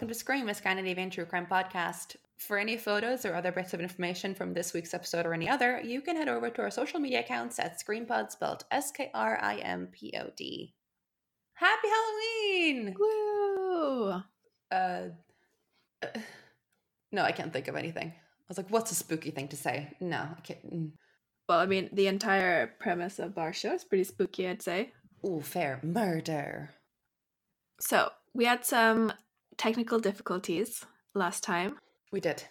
welcome to Skrim, a Scandinavian true crime podcast. For any photos or other bits of information from this week's episode or any other, you can head over to our social media accounts at SkrimPod, spelled S K R I M P O D. Happy Halloween! Woo! Uh, uh, no, I can't think of anything. I was like, what's a spooky thing to say? No, I can't. mm. Well, I mean, the entire premise of our show is pretty spooky, I'd say. Ooh, fair. Murder. So, we had some technical difficulties last time. We did.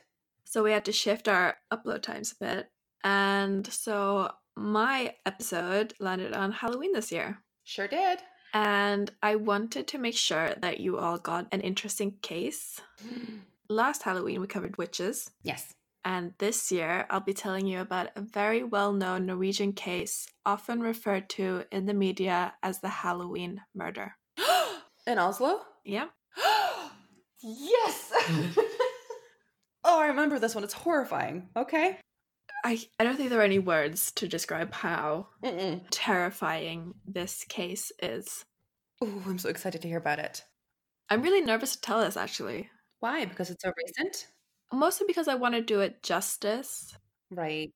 So, we had to shift our upload times a bit. And so, my episode landed on Halloween this year. Sure did. And I wanted to make sure that you all got an interesting case. Last Halloween, we covered witches. Yes. And this year, I'll be telling you about a very well known Norwegian case, often referred to in the media as the Halloween murder. In Oslo? Yeah. Yes! oh, I remember this one. It's horrifying. Okay. I, I don't think there are any words to describe how Mm-mm. terrifying this case is. Ooh, I'm so excited to hear about it. I'm really nervous to tell this actually. Why? Because it's so recent? Mostly because I want to do it justice. Right.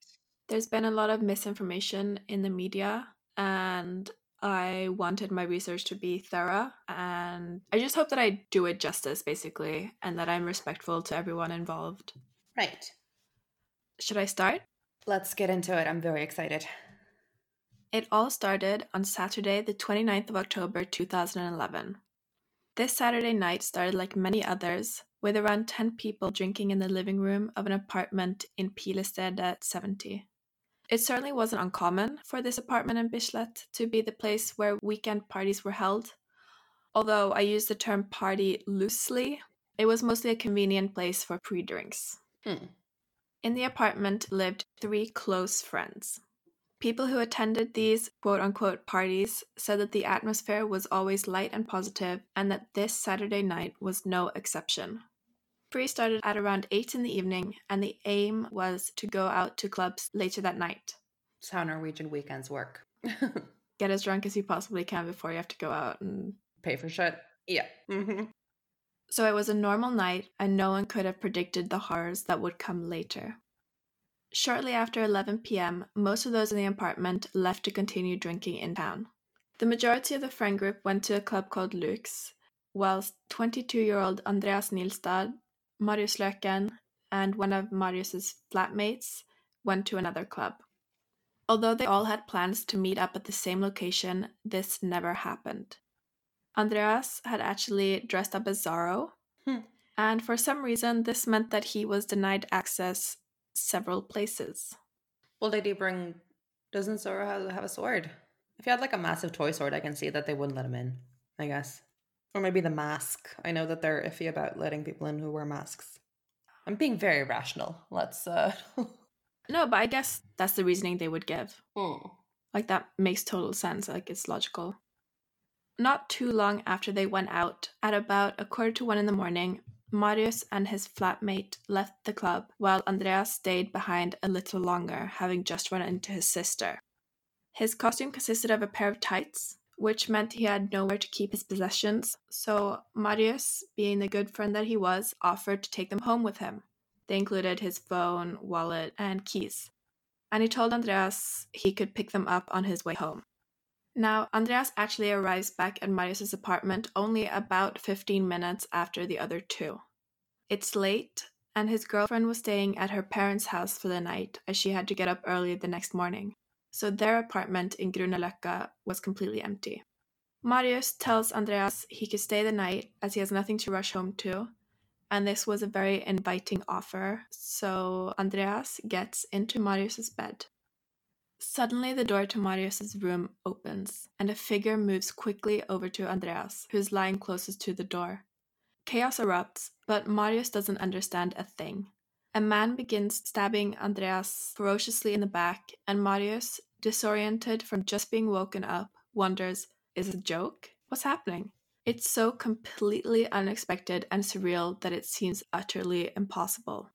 There's been a lot of misinformation in the media, and I wanted my research to be thorough. And I just hope that I do it justice, basically, and that I'm respectful to everyone involved. Right. Should I start? Let's get into it. I'm very excited. It all started on Saturday, the 29th of October 2011. This Saturday night started like many others, with around 10 people drinking in the living room of an apartment in Pilestedet 70. It certainly wasn't uncommon for this apartment in Bislett to be the place where weekend parties were held. Although I use the term party loosely, it was mostly a convenient place for pre drinks. Hmm. In the apartment lived three close friends. People who attended these quote unquote parties said that the atmosphere was always light and positive and that this Saturday night was no exception. Free started at around 8 in the evening, and the aim was to go out to clubs later that night. It's how Norwegian weekends work. Get as drunk as you possibly can before you have to go out and Pay for shit. Yeah. Mm-hmm. So it was a normal night, and no one could have predicted the horrors that would come later. Shortly after 11 pm, most of those in the apartment left to continue drinking in town. The majority of the friend group went to a club called Lux, whilst 22 year old Andreas Nilstad, Marius Løken, and one of Marius's flatmates went to another club. Although they all had plans to meet up at the same location, this never happened. Andreas had actually dressed up as Zorro, Hmm. and for some reason, this meant that he was denied access several places. Well, did he bring. Doesn't have, have a sword? If he had like a massive toy sword, I can see that they wouldn't let him in, I guess. Or maybe the mask. I know that they're iffy about letting people in who wear masks. I'm being very rational. Let's, uh. No, but I guess that's the reasoning they would give. Hmm. Like, that makes total sense. Like, it's logical. Not too long after they went out, at about a quarter to one in the morning, Marius and his flatmate left the club while Andreas stayed behind a little longer, having just run into his sister. His costume consisted of a pair of tights, which meant he had nowhere to keep his possessions, so Marius, being the good friend that he was, offered to take them home with him. They included his phone, wallet, and keys. And he told Andreas he could pick them up on his way home. Now, Andreas actually arrives back at Marius's apartment only about 15 minutes after the other two. It's late, and his girlfriend was staying at her parents' house for the night as she had to get up early the next morning. So their apartment in Grünerløkka was completely empty. Marius tells Andreas he could stay the night as he has nothing to rush home to, and this was a very inviting offer, so Andreas gets into Marius's bed. Suddenly, the door to Marius's room opens, and a figure moves quickly over to Andreas, who's lying closest to the door. Chaos erupts, but Marius doesn't understand a thing. A man begins stabbing Andreas ferociously in the back, and Marius, disoriented from just being woken up, wonders is it a joke? What's happening? It's so completely unexpected and surreal that it seems utterly impossible.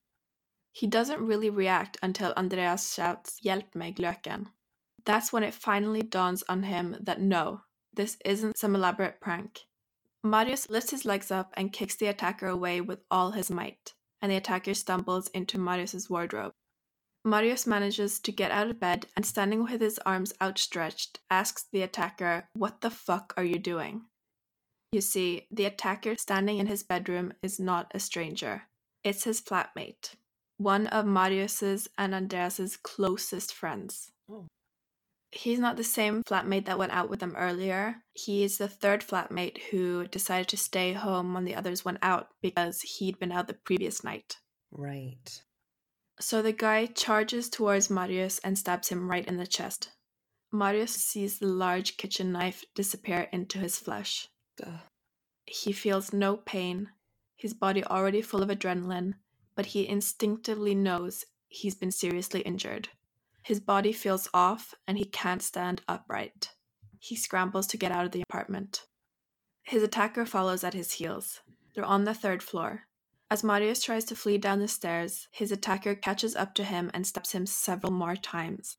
He doesn't really react until Andreas shouts, Hjälp mig, Løken. That's when it finally dawns on him that no, this isn't some elaborate prank. Marius lifts his legs up and kicks the attacker away with all his might, and the attacker stumbles into Marius's wardrobe. Marius manages to get out of bed and, standing with his arms outstretched, asks the attacker, What the fuck are you doing? You see, the attacker standing in his bedroom is not a stranger. It's his flatmate, one of Marius's and Andreas's closest friends. Oh. He's not the same flatmate that went out with them earlier. He is the third flatmate who decided to stay home when the others went out because he'd been out the previous night. Right. So the guy charges towards Marius and stabs him right in the chest. Marius sees the large kitchen knife disappear into his flesh. Ugh. He feels no pain, his body already full of adrenaline, but he instinctively knows he's been seriously injured. His body feels off and he can't stand upright. He scrambles to get out of the apartment. His attacker follows at his heels. They're on the third floor. As Marius tries to flee down the stairs, his attacker catches up to him and stabs him several more times.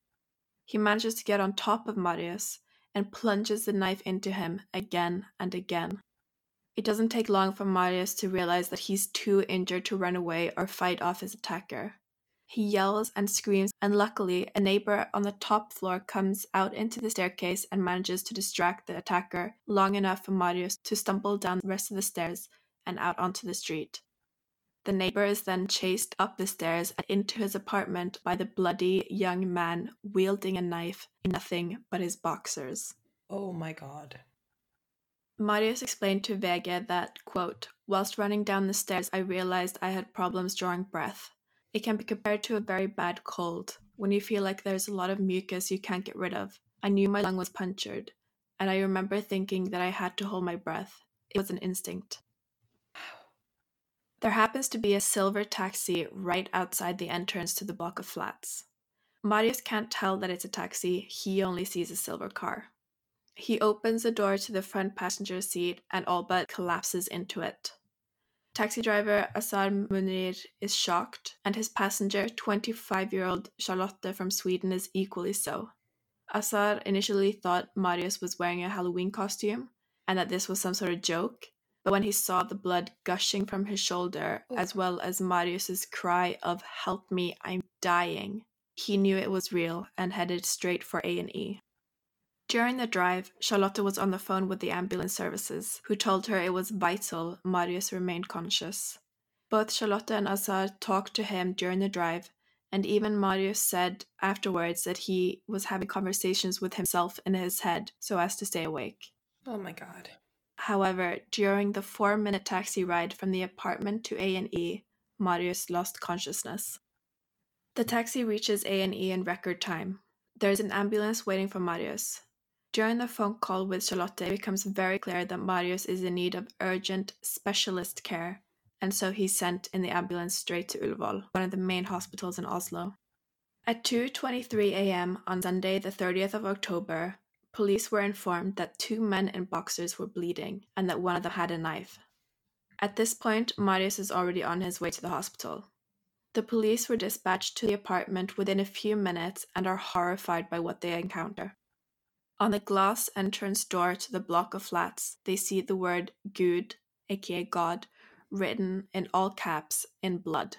He manages to get on top of Marius and plunges the knife into him again and again. It doesn't take long for Marius to realize that he's too injured to run away or fight off his attacker. He yells and screams, and luckily, a neighbor on the top floor comes out into the staircase and manages to distract the attacker long enough for Marius to stumble down the rest of the stairs and out onto the street. The neighbor is then chased up the stairs and into his apartment by the bloody young man wielding a knife in nothing but his boxers. Oh my god. Marius explained to VG that, quote, whilst running down the stairs, I realized I had problems drawing breath. It can be compared to a very bad cold, when you feel like there's a lot of mucus you can't get rid of. I knew my lung was punctured, and I remember thinking that I had to hold my breath. It was an instinct. There happens to be a silver taxi right outside the entrance to the block of flats. Marius can't tell that it's a taxi, he only sees a silver car. He opens the door to the front passenger seat and all but collapses into it. Taxi driver Asar Munir is shocked, and his passenger, 25 year old Charlotte from Sweden, is equally so. Asar initially thought Marius was wearing a Halloween costume and that this was some sort of joke, but when he saw the blood gushing from his shoulder, Oof. as well as Marius's cry of "Help me, I'm dying," he knew it was real and headed straight for A&E. During the drive, Charlotte was on the phone with the ambulance services, who told her it was vital Marius remained conscious. Both Charlotte and Azar talked to him during the drive, and even Marius said afterwards that he was having conversations with himself in his head so as to stay awake. Oh my god. However, during the four-minute taxi ride from the apartment to A&E, Marius lost consciousness. The taxi reaches A&E in record time. There is an ambulance waiting for Marius. During the phone call with Charlotte, it becomes very clear that Marius is in need of urgent specialist care, and so he's sent in the ambulance straight to Ullevål, one of the main hospitals in Oslo. At 2:23 a.m. on Sunday, the 30th of October, police were informed that two men in boxers were bleeding and that one of them had a knife. At this point, Marius is already on his way to the hospital. The police were dispatched to the apartment within a few minutes and are horrified by what they encounter. On the glass entrance door to the block of flats, they see the word Gud, aka God, written in all caps in blood.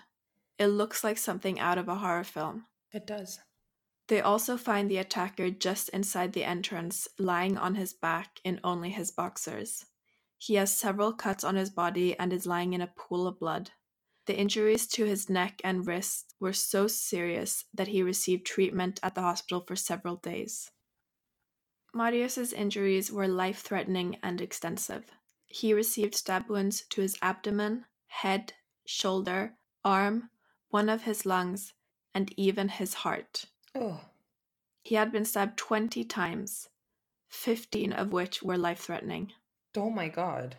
It looks like something out of a horror film. It does. They also find the attacker just inside the entrance, lying on his back in only his boxers. He has several cuts on his body and is lying in a pool of blood. The injuries to his neck and wrist were so serious that he received treatment at the hospital for several days. Marius's injuries were life-threatening and extensive. He received stab wounds to his abdomen, head, shoulder, arm, one of his lungs, and even his heart. Oh. He had been stabbed 20 times, 15 of which were life threatening. Oh my god.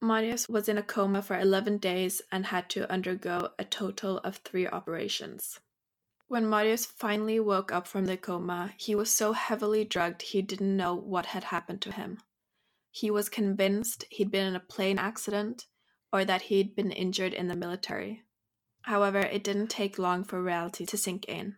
Marius was in a coma for 11 days and had to undergo a total of three operations. When Marius finally woke up from the coma, he was so heavily drugged he didn't know what had happened to him. He was convinced he'd been in a plane accident or that he'd been injured in the military. However, it didn't take long for reality to sink in.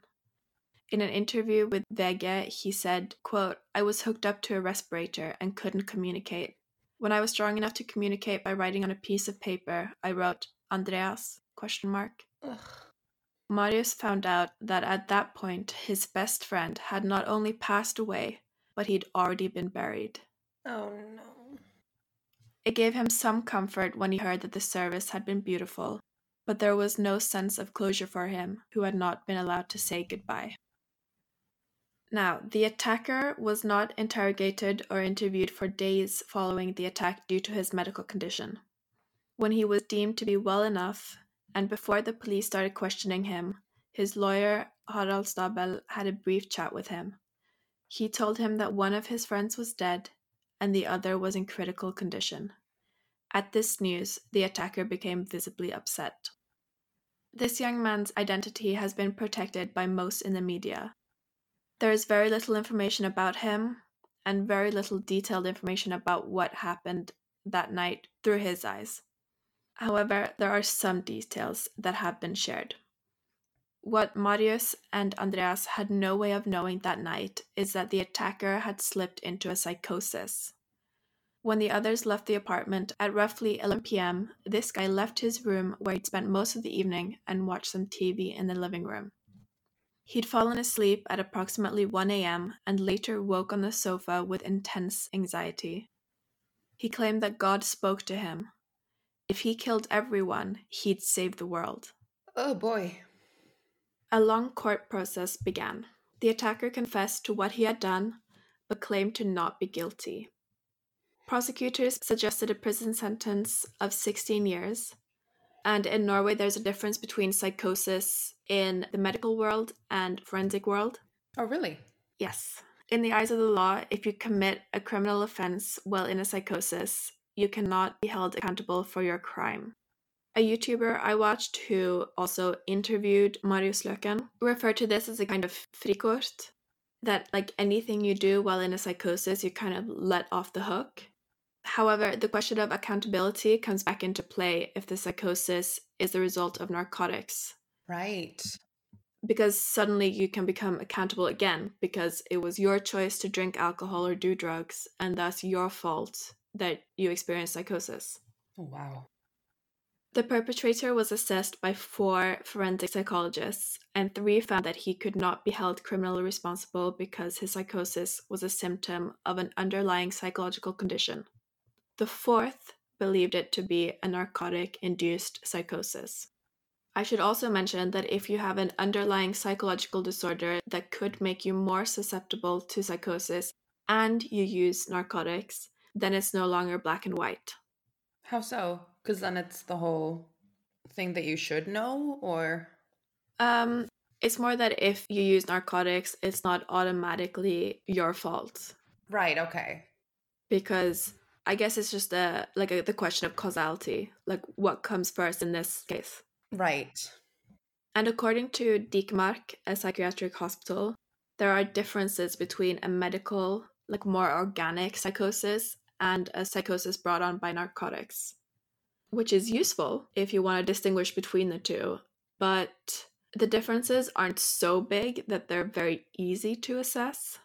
In an interview with VG, he said, quote, I was hooked up to a respirator and couldn't communicate. When I was strong enough to communicate by writing on a piece of paper, I wrote Andreas question mark. Ugh. Marius found out that at that point his best friend had not only passed away, but he'd already been buried. Oh no. It gave him some comfort when he heard that the service had been beautiful, but there was no sense of closure for him who had not been allowed to say goodbye. Now, the attacker was not interrogated or interviewed for days following the attack due to his medical condition. When he was deemed to be well enough, and before the police started questioning him, his lawyer, Harald Stabell, had a brief chat with him. He told him that one of his friends was dead and the other was in critical condition. At this news, the attacker became visibly upset. This young man's identity has been protected by most in the media, there is very little information about him and very little detailed information about what happened that night through his eyes. However, there are some details that have been shared. What Marius and Andreas had no way of knowing that night is that the attacker had slipped into a psychosis. When the others left the apartment at roughly 11 pm, this guy left his room where he'd spent most of the evening and watched some TV in the living room. He'd fallen asleep at approximately 1 a.m. and later woke on the sofa with intense anxiety. He claimed that God spoke to him. If he killed everyone, he'd save the world. Oh boy. A long court process began. The attacker confessed to what he had done, but claimed to not be guilty. Prosecutors suggested a prison sentence of 16 years, and in Norway, there's a difference between psychosis in the medical world and forensic world. Oh, really? Yes. In the eyes of the law, if you commit a criminal offense while in a psychosis, you cannot be held accountable for your crime. A YouTuber I watched who also interviewed Marius Løken referred to this as a kind of frikort, that like anything you do while in a psychosis, you kind of let off the hook. However, the question of accountability comes back into play if the psychosis is the result of narcotics. Right. Because suddenly you can become accountable again because it was your choice to drink alcohol or do drugs, and thus your fault that you experienced psychosis. Oh, wow. The perpetrator was assessed by four forensic psychologists, and three found that he could not be held criminally responsible because his psychosis was a symptom of an underlying psychological condition. The fourth believed it to be a narcotic induced psychosis. I should also mention that if you have an underlying psychological disorder that could make you more susceptible to psychosis and you use narcotics, then it's no longer black and white. How so? Because then it's the whole thing that you should know, or? Um, it's more that if you use narcotics, it's not automatically your fault. Right, okay. Because I guess it's just a like a, the question of causality, like what comes first in this case. Right. And according to Dikemark, a psychiatric hospital, there are differences between a medical, like more organic psychosis and a psychosis brought on by narcotics, which is useful if you want to distinguish between the two. But the differences aren't so big that they're very easy to assess.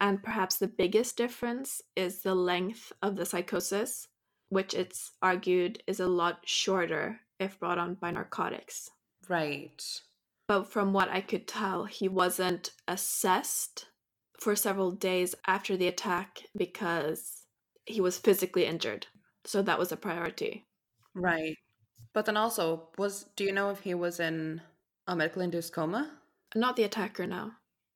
And perhaps the biggest difference is the length of the psychosis, which it's argued is a lot shorter if brought on by narcotics. Right. But from what I could tell, he wasn't assessed for several days after the attack because he was physically injured. So that was a priority. Right. But then also, was do you know if he was in a medically induced coma? Not the attacker now.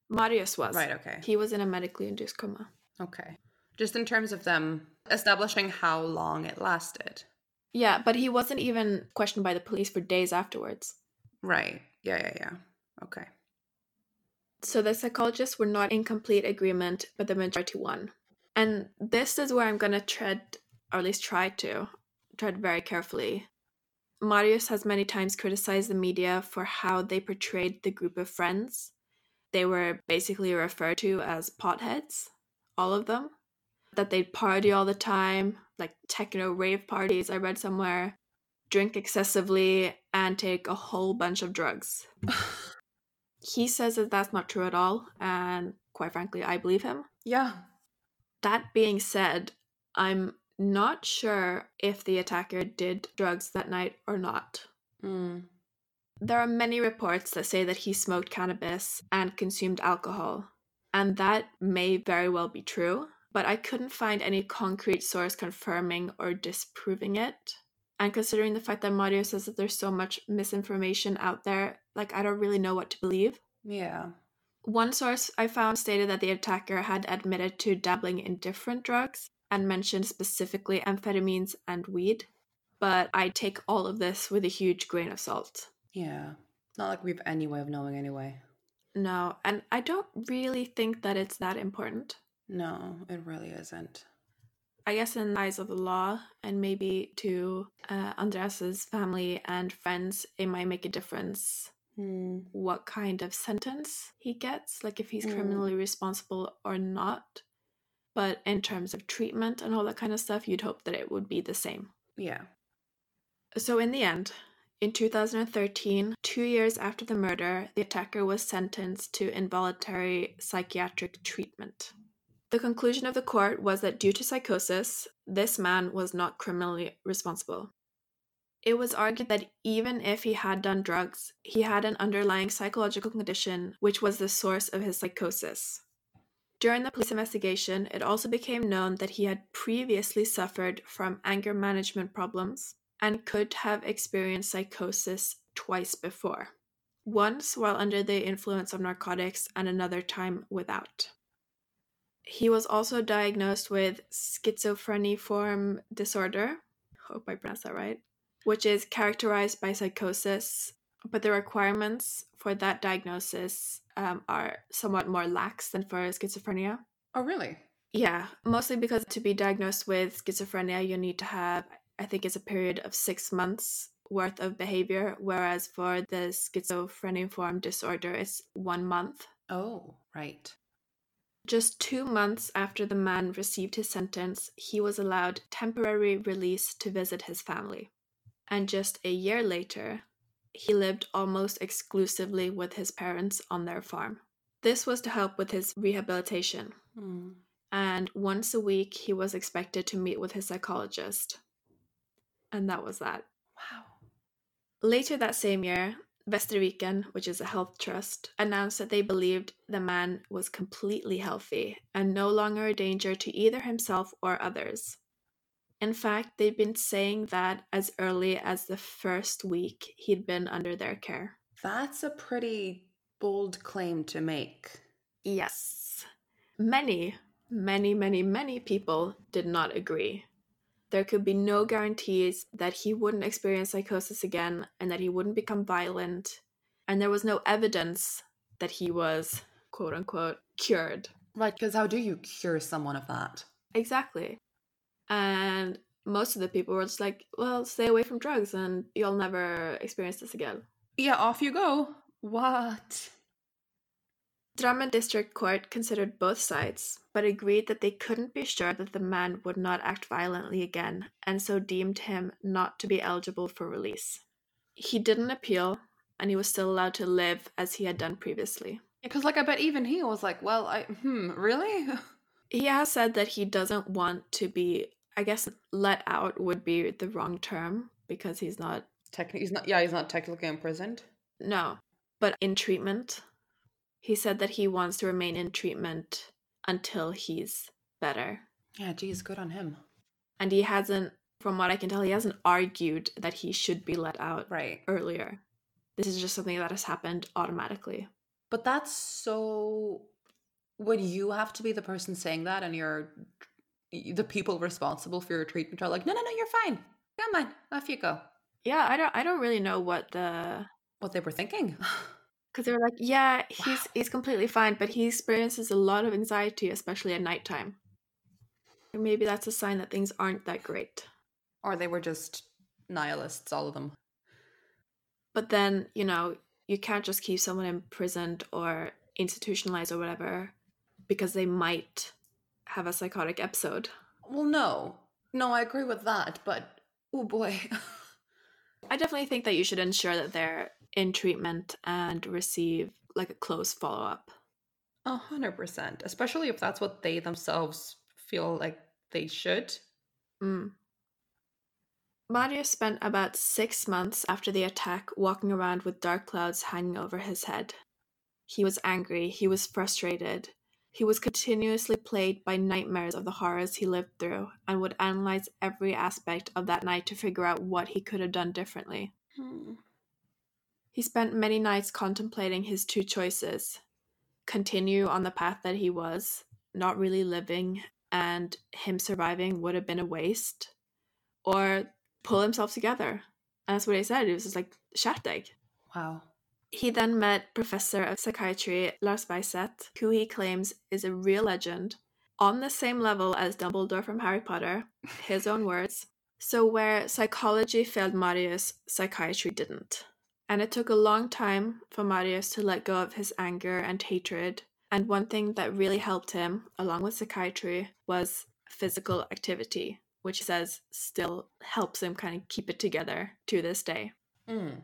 Marius was. Right, okay. He was in a medically induced coma. Okay. Just in terms of them establishing how long it lasted. Yeah, but he wasn't even questioned by the police for days afterwards. Right. Yeah, yeah, yeah. Okay. So the psychologists were not in complete agreement, but the majority won. And this is where I'm going to tread, or at least try to, tread very carefully. Marius has many times criticized the media for how they portrayed the group of friends they were basically referred to as potheads, all of them. That they'd party all the time, like techno rave parties, I read somewhere, drink excessively, and take a whole bunch of drugs. he says that that's not true at all, and quite frankly, I believe him. Yeah. That being said, I'm not sure if the attacker did drugs that night or not. Mm. There are many reports that say that he smoked cannabis and consumed alcohol, and that may very well be true, but I couldn't find any concrete source confirming or disproving it. And considering the fact that Marius says that there's so much misinformation out there, like I don't really know what to believe. Yeah. One source I found stated that the attacker had admitted to dabbling in different drugs and mentioned specifically amphetamines and weed, but I take all of this with a huge grain of salt. Yeah. Not like we have any way of knowing anyway. No, and I don't really think that it's that important. No, it really isn't. I guess in the eyes of the law and maybe to uh, Andreas's family and friends, it might make a difference Hmm. what kind of sentence he gets, like if he's Mm. criminally responsible or not. But in terms of treatment and all that kind of stuff, you'd hope that it would be the same. Yeah. So, in the end, in 2013, two years after the murder, the attacker was sentenced to involuntary psychiatric treatment. The conclusion of the court was that due to psychosis, this man was not criminally responsible. It was argued that even if he had done drugs, he had an underlying psychological condition which was the source of his psychosis. During the police investigation, it also became known that he had previously suffered from anger management problems and could have experienced psychosis twice before. Once while under the influence of narcotics, and another time without. He was also diagnosed with schizophreniform disorder. Hope I pronounced that right. Which is characterized by psychosis, but the requirements for that diagnosis um, are somewhat more lax than for schizophrenia. Oh, really? Yeah, mostly because to be diagnosed with schizophrenia, you need to have, I think it's a period of six months worth of behavior, whereas for the schizophreniform disorder, it's one month. Oh, right. Just two months after the man received his sentence, he was allowed temporary release to visit his family. And just a year later, he lived almost exclusively with his parents on their farm. This was to help with his rehabilitation, Hmm. and once a week he was expected to meet with his psychologist. And that was that. Wow. Later that same year, Vestre Viken, which is a health trust, announced that they believed the man was completely healthy and no longer a danger to either himself or others. In fact, they'd been saying that as early as the first week he'd been under their care. That's a pretty bold claim to make. Yes. Many, many, many, many people did not agree. There could be no guarantees that he wouldn't experience psychosis again and that he wouldn't become violent. And there was no evidence that he was, quote unquote, cured. Right, because how do you cure someone of that? Exactly. And most of the people were just like, well, stay away from drugs and you'll never experience this again. Yeah, off you go. What? Drammen District Court considered both sides, but agreed that they couldn't be sure that the man would not act violently again, and so deemed him not to be eligible for release. He didn't appeal, and he was still allowed to live as he had done previously. Because, like, I bet even he was like, well, I, hmm, really? He has said that he doesn't want to be, I guess, let out would be the wrong term because he's not, Technically, he's not, yeah, he's not technically imprisoned. no, but in treatment. He said that he wants to remain in treatment until he's better. Yeah, geez, good on him. And he hasn't, from what I can tell, he hasn't argued that he should be let out Right. earlier. This is just something that has happened automatically. But that's so. Would you have to be the person saying that, and you're the people responsible for your treatment are like, no, no, no, you're fine. Come on, off you go. Yeah, I don't I don't really know what the What they were thinking. because they were like, yeah, he's Wow. he's completely fine, but he experiences a lot of anxiety, especially at nighttime. And maybe that's a sign that things aren't that great. or they were just nihilists, all of them. But then, you know, you can't just keep someone imprisoned or institutionalized or whatever because they might have a psychotic episode. Well, no. No, I agree with that, but oh boy. I definitely think that you should ensure that they're in treatment and receive like a close follow up. A hundred percent. Especially if that's what they themselves feel like they should. Mm. Marius spent about six months after the attack walking around with dark clouds hanging over his head. He was angry, he was frustrated, he was continuously plagued by nightmares of the horrors he lived through and would analyze every aspect of that night to figure out what he could have done differently. Hmm. He spent many nights contemplating his two choices continue on the path that he was, not really living, and him surviving would have been a waste, or pull himself together. And that's what he said. It was just like Shateg. Wow. He then met Professor of Psychiatry Lars Weisæth, who he claims is a real legend, on the same level as Dumbledore from Harry Potter, his own words. So, where psychology failed Marius, psychiatry didn't. And it took a long time for Marius to let go of his anger and hatred. And one thing that really helped him, along with psychiatry, was physical activity, which he says still helps him kind of keep it together to this day. Mm.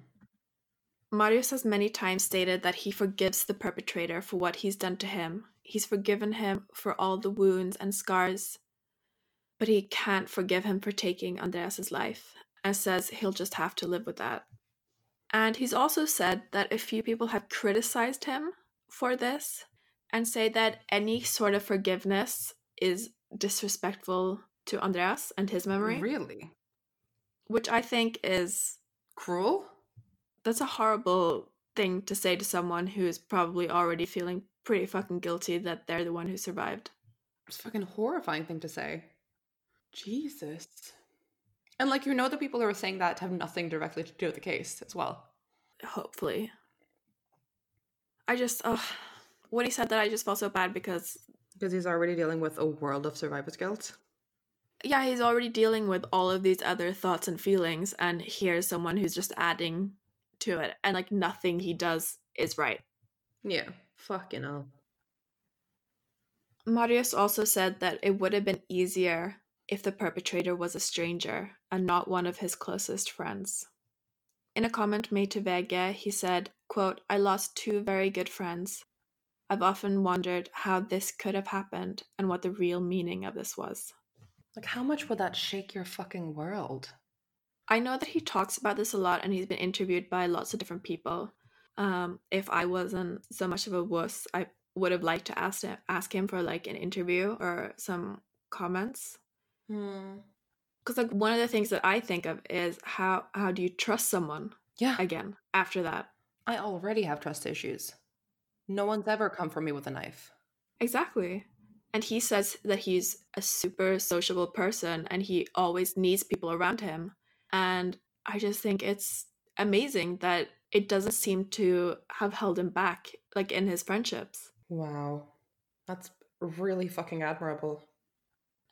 Marius has many times stated that he forgives the perpetrator for what he's done to him. He's forgiven him for all the wounds and scars, but he can't forgive him for taking Andreas's life and says he'll just have to live with that. And he's also said that a few people have criticized him for this and say that any sort of forgiveness is disrespectful to Andreas and his memory, Really? which I think is Cruel? That's a horrible thing to say to someone who's probably already feeling pretty fucking guilty that they're the one who survived. It's a fucking horrifying thing to say. Jesus. And like you know the people who are saying that have nothing directly to do with the case as well. Hopefully. I just, oh, when he said that, I just felt so bad because, Because he's already dealing with a world of survivor's guilt. yeah, he's already dealing with all of these other thoughts and feelings, and here's someone who's just adding to it, and like nothing he does is right. Yeah. Fucking hell. Marius also said that it would have been easier if the perpetrator was a stranger and not one of his closest friends. In a comment made to VG, he said, quote, I lost two very good friends. I've often wondered how this could have happened and what the real meaning of this was. Like how much would that shake your fucking world? I know that he talks about this a lot and he's been interviewed by lots of different people. Um, if I wasn't so much of a wuss, I would have liked to ask him, ask him for like an interview or some comments. Hmm. Because like one of the things that I think of is how how do you trust someone Yeah. again after that? I already have trust issues. No one's ever come for me with a knife. Exactly. And he says that he's a super sociable person and he always needs people around him. And I just think it's amazing that it doesn't seem to have held him back, like in his friendships. Wow. That's really fucking admirable.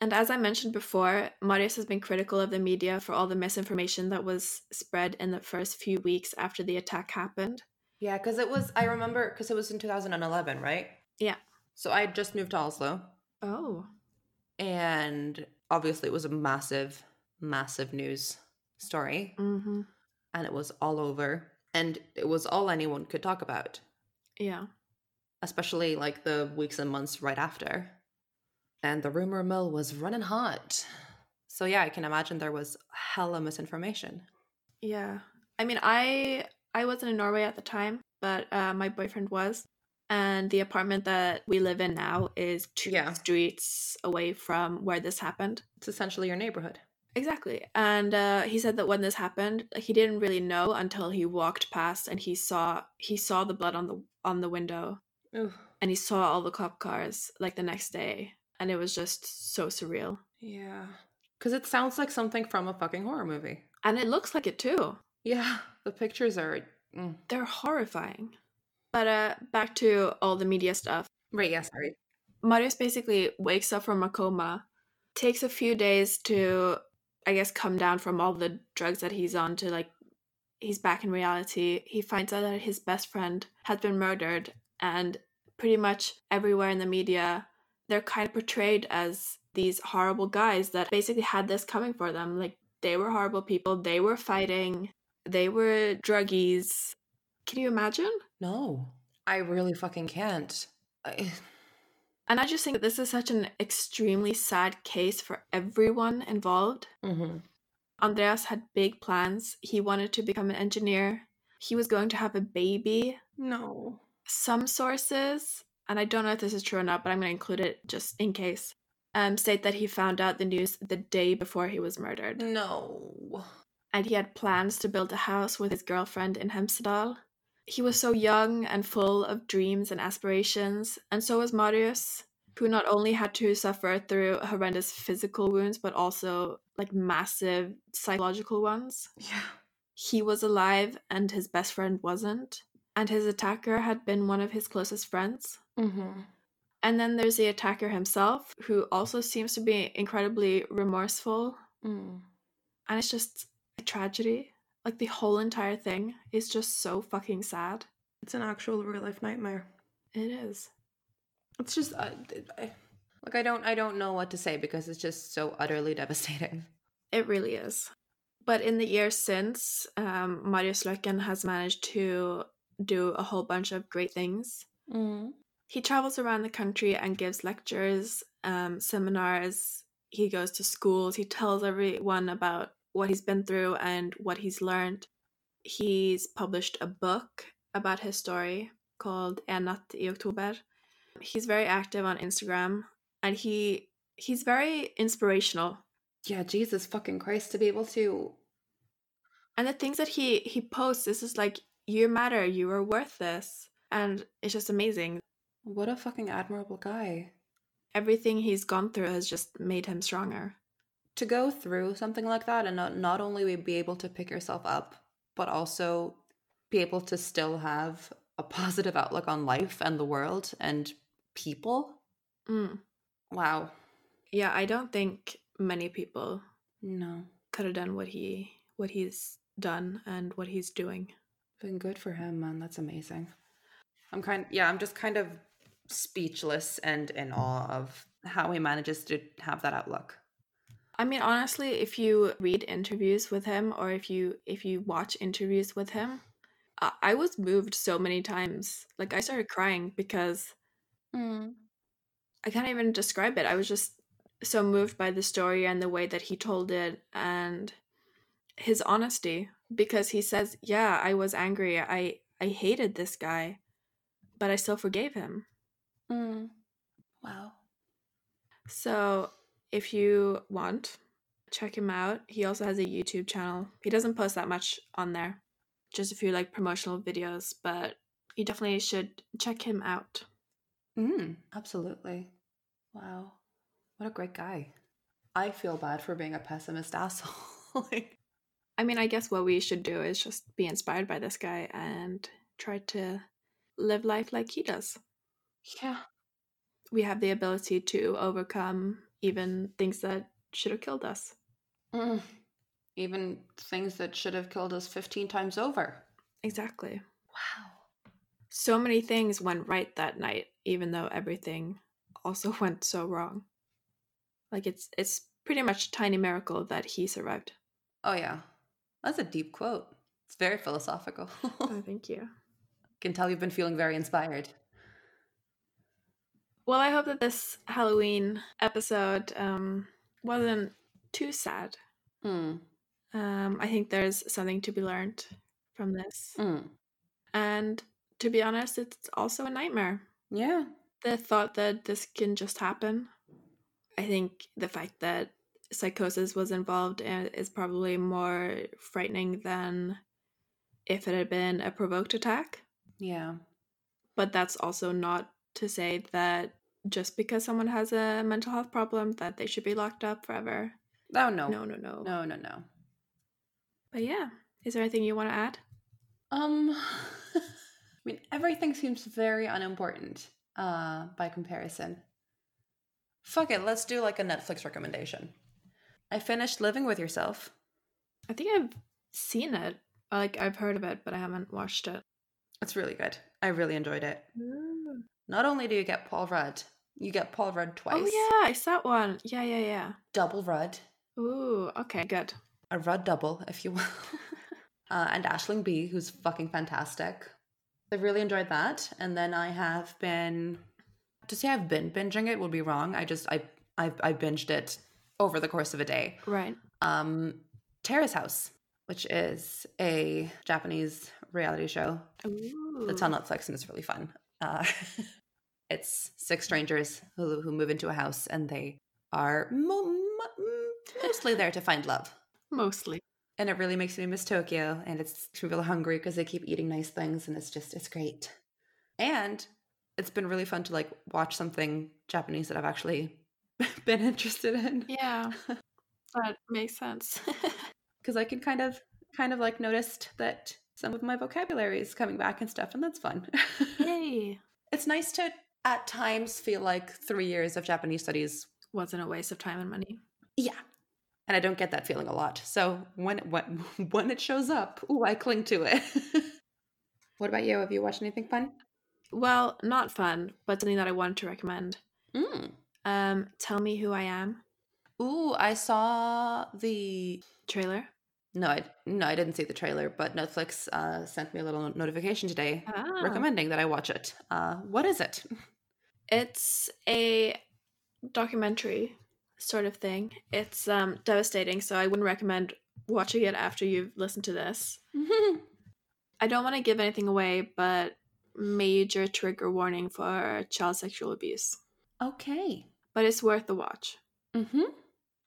And as I mentioned before, Marius has been critical of the media for all the misinformation that was spread in the first few weeks after the attack happened. Yeah, because it was, I remember, because it was in 2011, right? Yeah. So I had just moved to Oslo, Oh. and obviously it was a massive, massive news story, Mm-hmm. and it was all over, and it was all anyone could talk about, Yeah. especially like the weeks and months right after. And the rumor mill was running hot. So yeah, I can imagine there was hella misinformation. Yeah. I mean, I I wasn't in Norway at the time, but uh, my boyfriend was, and the apartment that we live in now is two Yeah. streets away from where this happened. It's essentially your neighborhood. Exactly. And uh, he said that when this happened, he didn't really know until he walked past and he saw he saw the blood on the on the window Ooh. and he saw all the cop cars like the next day, and it was just so surreal. Yeah. Because it sounds like something from a fucking horror movie. And it looks like it too. Yeah. The pictures are. Mm. They're horrifying. But uh, back to all the media stuff. Right, yeah, sorry. Marius basically wakes up from a coma, takes a few days to, I guess, come down from all the drugs that he's on to like, he's back in reality. He finds out that his best friend has been murdered, and pretty much everywhere in the media, they're kind of portrayed as these horrible guys that basically had this coming for them. Like, they were horrible people, they were fighting, they were druggies. Can you imagine? No. I really fucking can't. I... And I just think that this is such an extremely sad case for everyone involved. Mm-hmm. Andreas had big plans. He wanted to become an engineer. He was going to have a baby. No. Some sources, and I don't know if this is true or not, but I'm going to include it just in case, um, state that he found out the news the day before he was murdered. No. And he had plans to build a house with his girlfriend in Hemsedal. He was so young and full of dreams and aspirations, and so was Marius, who not only had to suffer through horrendous physical wounds, but also like massive psychological ones. Yeah. He was alive and his best friend wasn't, and his attacker had been one of his closest friends. Mm-hmm. And then there's the attacker himself, who also seems to be incredibly remorseful, Mm. and it's just a tragedy. Like the whole entire thing is just so fucking sad. It's an actual real life nightmare. It is. It's just uh, I, like I don't I don't know what to say because it's just so utterly devastating. It really is. But in the years since, um, Marius Løken has managed to do a whole bunch of great things. Mm. He travels around the country and gives lectures, um, seminars. He goes to schools. He tells everyone about what he's been through and what he's learned. He's published a book about his story called En natt i oktober. He's very active on Instagram and he he's very inspirational. Yeah, Jesus fucking Christ to be able to And the things that he he posts this is like you matter, you are worth this. And it's just amazing. what a fucking admirable guy. Everything he's gone through has just made him stronger. To go through something like that and not, not only be able to pick yourself up, but also be able to still have a positive outlook on life and the world and people. Mm. Wow. Yeah, I don't think many people No. could have done what he what he's done and what he's doing. Been good for him, man. That's amazing. I'm kind yeah, I'm just kind of speechless and in awe of how he manages to have that outlook. I mean, honestly, if you read interviews with him or if you if you watch interviews with him, I, I was moved so many times. Like I started crying because I can't even describe it. I was just so moved by the story and the way that he told it and his honesty because he says, "Yeah, I was angry. I I hated this guy, but I still forgave him." Mm. Wow. So, if you want, check him out. He also has a YouTube channel. He doesn't post that much on there. Just a few like promotional videos, but you definitely should check him out. Mm, absolutely. Wow. What a great guy. I feel bad for being a pessimist asshole. like, I mean, I guess what we should do is just be inspired by this guy and try to live life like he does. yeah. We have the ability to overcome even things that should have killed us. Mm. Even things that should have killed us 15 times over. Exactly. Wow. So many things went right that night, even though everything also went so wrong. Like it's it's pretty much a tiny miracle that he survived. Oh, yeah. That's a deep quote. It's very philosophical. Oh, thank you. Can tell you've been feeling very inspired. Well, I hope that this Halloween episode um, wasn't too sad. Mm. Um, I think there's something to be learned from this. Mm. And to be honest, it's also a nightmare. Yeah. The thought that this can just happen. I think the fact that psychosis was involved i- is probably more frightening than if it had been a provoked attack. Yeah. But that's also not to say that just because someone has a mental health problem that they should be locked up forever. Oh, no. No, no, no. No, no, no. But yeah, is there anything you want to add? Um, I mean, everything seems very unimportant uh, by comparison. Fuck it, let's do like a Netflix recommendation. I finished Living with Yourself. I think I've seen it. Like I've heard of it, but I haven't watched it. It's really good. I really enjoyed it. Not only do you get Paul Rudd, you get Paul Rudd twice. Oh yeah, I saw one. Yeah, yeah, yeah. Double Rudd. Ooh, okay, good. A Rudd double, if you will. uh, and Aisling Bea, who's fucking fantastic. I really enjoyed that. And then I have been To say I've been binging it would be wrong. I just I I, I binged it over the course of a day. Right. Um, Terrace House, which is a Japanese reality show Ooh. that's on Netflix and it's really fun. Uh, it's six strangers who, who move into a house and they are mo- mo- mostly there to find love. Mostly. And it really makes me miss Tokyo. And it's are hungry because they keep eating nice things and it's just, it's great. And it's been really fun to like watch something Japanese that I've actually been interested in. Yeah. that makes sense. Because I can kind of, kind of like noticed that some of my vocabulary is coming back and stuff. And that's fun. Yay. it's nice to at times feel like three years of Japanese studies. Wasn't a waste of time and money. Yeah. And I don't get that feeling a lot. So when when when it shows up, ooh, I cling to it. what about you? Have you watched anything fun? Well, not fun, but something that I wanted to recommend. Mm. Um, Tell Me Who I Am Ooh, I saw the trailer. No, I no, I didn't see the trailer, but Netflix uh, sent me a little notification today Ah. recommending that I watch it. Uh, what is it? It's a documentary sort of thing. It's um devastating, so I wouldn't recommend watching it after you've listened to this. I don't want to give anything away, but major trigger warning for child sexual abuse. okay. But it's worth the watch. Mm-hmm.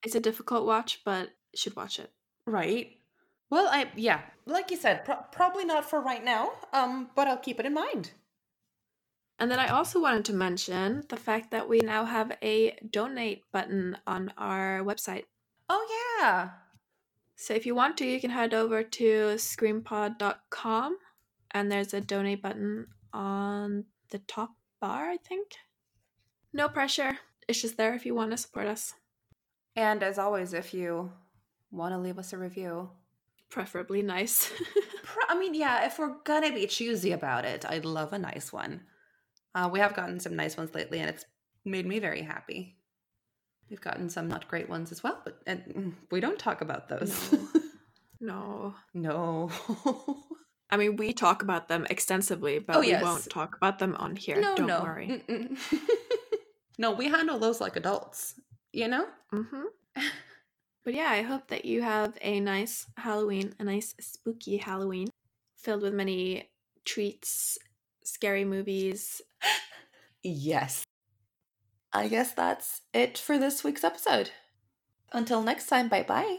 It's a difficult watch, but should watch it. Right. Well, I yeah, like you said, pro- probably not for right now. Um, but I'll keep it in mind. And then I also wanted to mention the fact that we now have a donate button on our website. Oh yeah. So if you want to, you can head over to skrimpod.com and there's a donate button on the top bar, I think. No pressure. It's just there if you want to support us, And as always, if you want to leave us a review, preferably nice. I mean, yeah, if we're gonna be choosy about it, I'd love a nice one. Uh, we have gotten some nice ones lately, and it's made me very happy. We've gotten some not great ones as well, but and mm, we don't talk about those. no. no. no. I mean, we talk about them extensively, but Oh, we yes. won't talk about them on here. no, Don't no. worry. No, we handle those like adults. You know. hmm But yeah, I hope that you have a nice Halloween, a nice spooky Halloween filled with many treats, scary movies. Yes. I guess that's it for this week's episode. Until next time, bye bye.